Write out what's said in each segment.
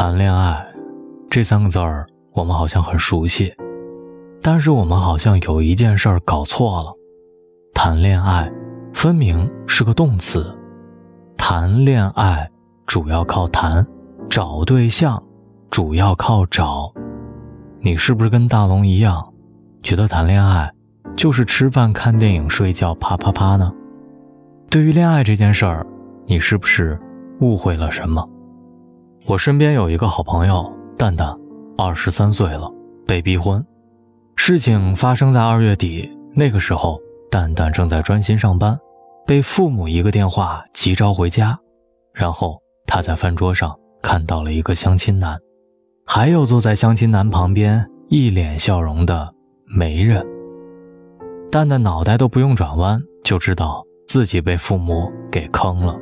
谈恋爱，这三个字儿我们好像很熟悉，但是我们好像有一件事儿搞错了。谈恋爱，分明是个动词。谈恋爱主要靠谈，找对象主要靠找。你是不是跟大龙一样，觉得谈恋爱就是吃饭、看电影、睡觉、啪啪啪呢？对于恋爱这件事儿，你是不是误会了什么？我身边有一个好朋友蛋蛋，二十三岁了，被逼婚。事情发生在二月底，那个时候蛋蛋正在专心上班，被父母一个电话急召回家。然后他在饭桌上看到了一个相亲男，还有坐在相亲男旁边一脸笑容的媒人。蛋蛋脑袋都不用转弯，就知道自己被父母给坑了。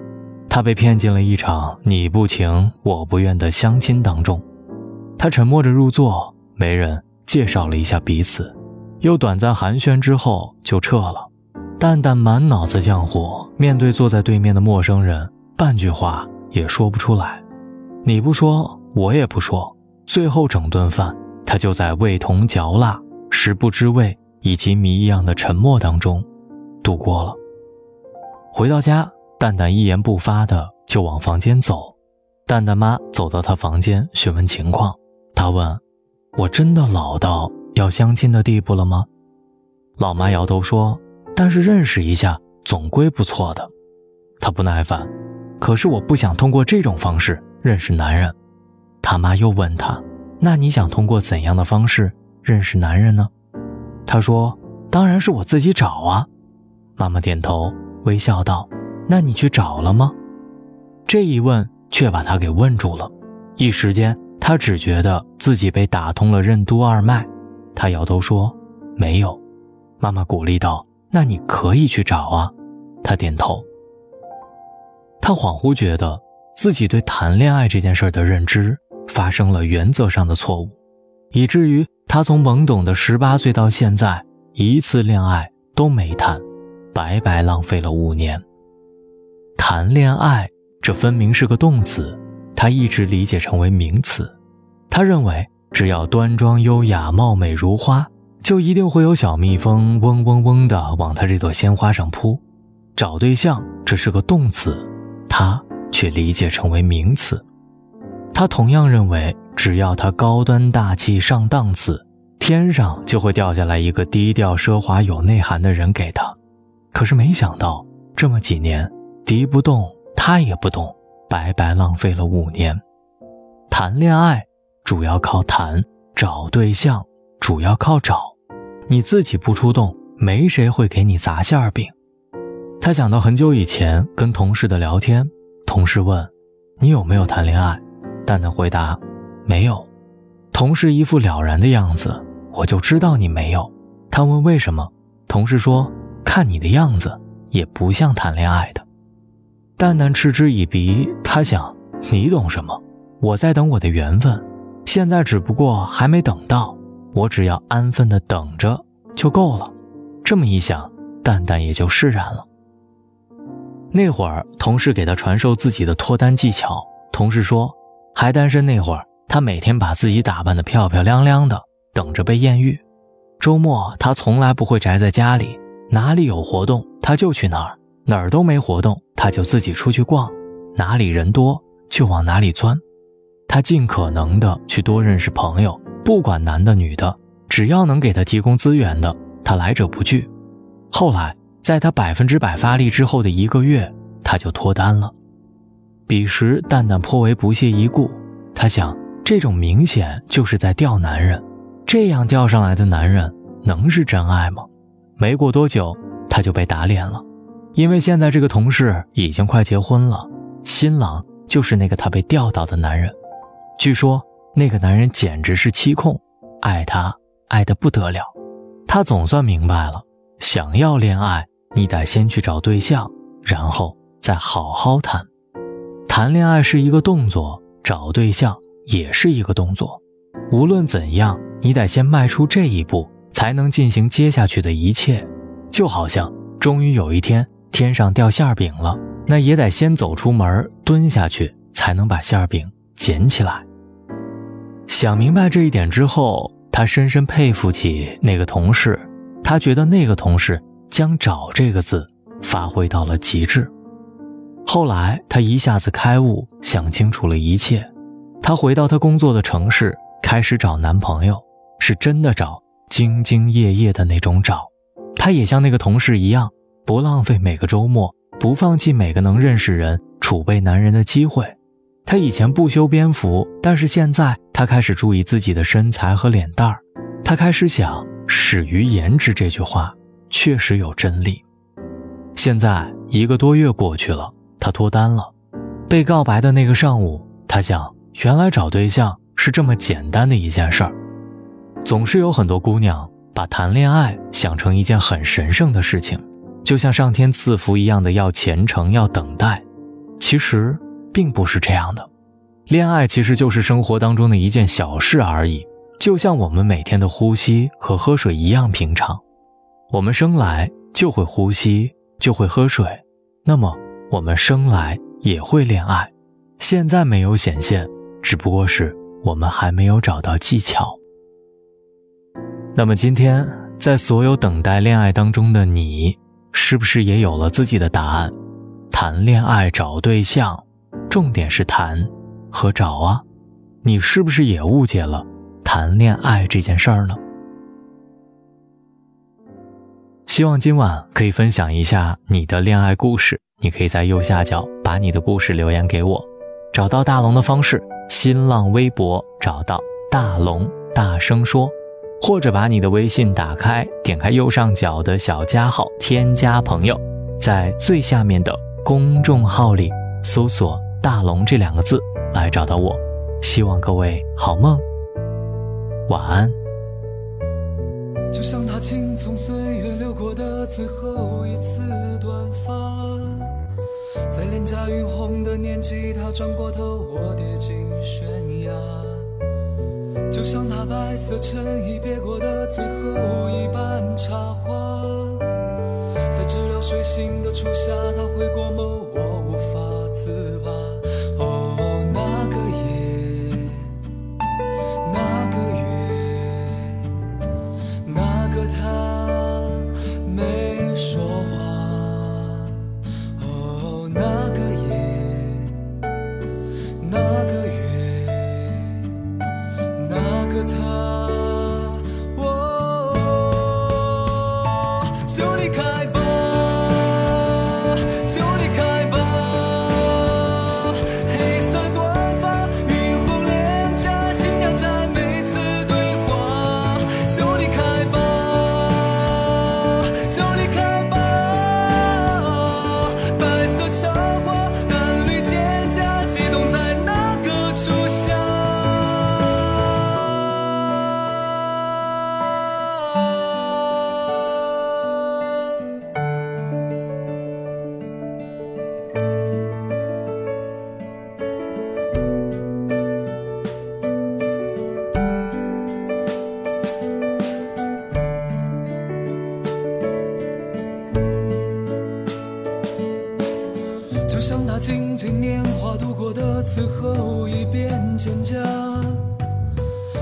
他被骗进了一场你不情我不愿的相亲当中，他沉默着入座，媒人介绍了一下彼此，又短暂寒暄之后就撤了。蛋蛋满脑子浆糊，面对坐在对面的陌生人，半句话也说不出来。你不说，我也不说，最后整顿饭，他就在味同嚼蜡、食不知味以及谜一样的沉默当中度过了。回到家。蛋蛋一言不发的就往房间走，蛋蛋妈走到他房间询问情况。他问：“我真的老到要相亲的地步了吗？”老妈摇头说：“但是认识一下总归不错的。”他不耐烦：“可是我不想通过这种方式认识男人。”他妈又问他：“那你想通过怎样的方式认识男人呢？”他说：“当然是我自己找啊。”妈妈点头微笑道。那你去找了吗？这一问却把他给问住了，一时间他只觉得自己被打通了任督二脉。他摇头说：“没有。”妈妈鼓励道：“那你可以去找啊。”他点头。他恍惚觉得自己对谈恋爱这件事的认知发生了原则上的错误，以至于他从懵懂的十八岁到现在一次恋爱都没谈，白白浪费了五年。谈恋爱，这分明是个动词，他一直理解成为名词。他认为，只要端庄优雅、貌美如花，就一定会有小蜜蜂嗡嗡嗡地往他这朵鲜花上扑。找对象，这是个动词，他却理解成为名词。他同样认为，只要他高端大气上档次，天上就会掉下来一个低调奢华有内涵的人给他。可是没想到，这么几年。敌不动，他也不动，白白浪费了五年。谈恋爱主要靠谈，找对象主要靠找。你自己不出动，没谁会给你砸馅儿饼。他想到很久以前跟同事的聊天，同事问：“你有没有谈恋爱？”蛋蛋回答：“没有。”同事一副了然的样子，我就知道你没有。他问为什么，同事说：“看你的样子，也不像谈恋爱的。”蛋蛋嗤之以鼻，他想：“你懂什么？我在等我的缘分，现在只不过还没等到，我只要安分的等着就够了。”这么一想，蛋蛋也就释然了。那会儿，同事给他传授自己的脱单技巧。同事说，还单身那会儿，他每天把自己打扮得漂漂亮亮的，等着被艳遇。周末，他从来不会宅在家里，哪里有活动他就去哪儿。哪儿都没活动，他就自己出去逛；哪里人多就往哪里钻。他尽可能的去多认识朋友，不管男的女的，只要能给他提供资源的，他来者不拒。后来，在他百分之百发力之后的一个月，他就脱单了。彼时，蛋蛋颇为不屑一顾，他想，这种明显就是在钓男人，这样钓上来的男人能是真爱吗？没过多久，他就被打脸了。因为现在这个同事已经快结婚了，新郎就是那个他被钓到的男人。据说那个男人简直是七控，爱他爱得不得了。他总算明白了，想要恋爱，你得先去找对象，然后再好好谈。谈恋爱是一个动作，找对象也是一个动作。无论怎样，你得先迈出这一步，才能进行接下去的一切。就好像终于有一天。天上掉馅饼了，那也得先走出门，蹲下去才能把馅饼捡起来。想明白这一点之后，他深深佩服起那个同事。他觉得那个同事将“找”这个字发挥到了极致。后来，他一下子开悟，想清楚了一切。他回到他工作的城市，开始找男朋友，是真的找，兢兢业业的那种找。他也像那个同事一样，不浪费每个周末，不放弃每个能认识人、储备男人的机会。他以前不修边幅，但是现在他开始注意自己的身材和脸蛋儿。他开始想。始于颜值这句话确实有真理。现在一个多月过去了，他脱单了。被告白的那个上午，他想，原来找对象是这么简单的一件事儿。总是有很多姑娘把谈恋爱想成一件很神圣的事情，就像上天赐福一样的要虔诚、要等待。其实并不是这样的，恋爱其实就是生活当中的一件小事而已。就像我们每天的呼吸和喝水一样平常，我们生来就会呼吸，就会喝水，那么我们生来也会恋爱。现在没有显现，只不过是我们还没有找到技巧。那么今天，在所有等待恋爱当中的你，是不是也有了自己的答案？谈恋爱找对象，重点是谈和找啊，你是不是也误解了？谈恋爱这件事儿呢？希望今晚可以分享一下你的恋爱故事。你可以在右下角把你的故事留言给我。找到大龙的方式：新浪微博找到大龙，大声说，或者把你的微信打开，点开右上角的小加号，添加朋友，在最下面的公众号里搜索“大龙”这两个字来找到我。希望各位好梦。晚安。就像他青葱岁月流过的最后一次短发，在脸颊晕红的年纪，他转过头，我跌进悬崖。就像那白色衬衣别过的最后一瓣茶花，在知了睡醒的初夏，他回过眸，就像那静静年华度过的最后一遍蒹葭，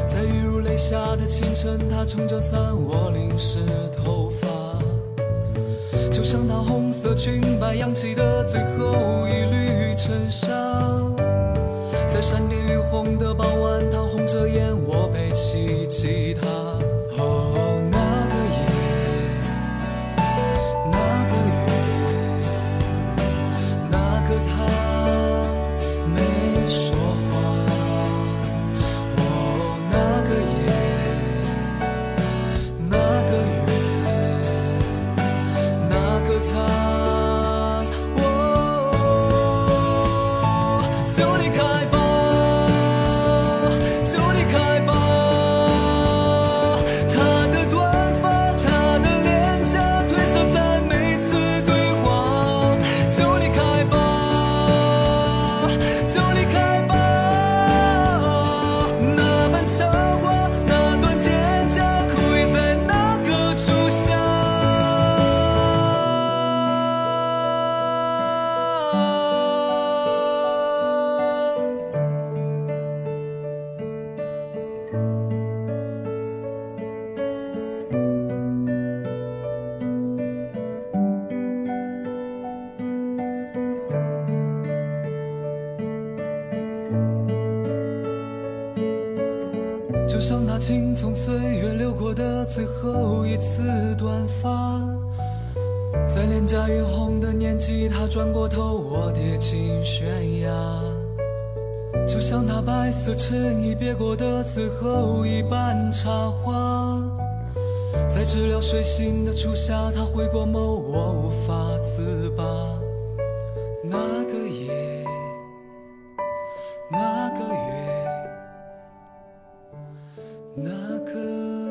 在雨如泪下的清晨，他撑着伞，我淋湿头发。就像那红色裙摆扬起的最后一缕尘沙，在闪电与红的傍晚，soon it comes. 像那青葱岁月流过的最后一次短发，在脸颊晕红的年纪，他转过头，我跌进悬崖。就像那白色衬衣别过的最后一瓣茶花，在知了睡醒的初夏，他回过眸，我无法自拔。那个。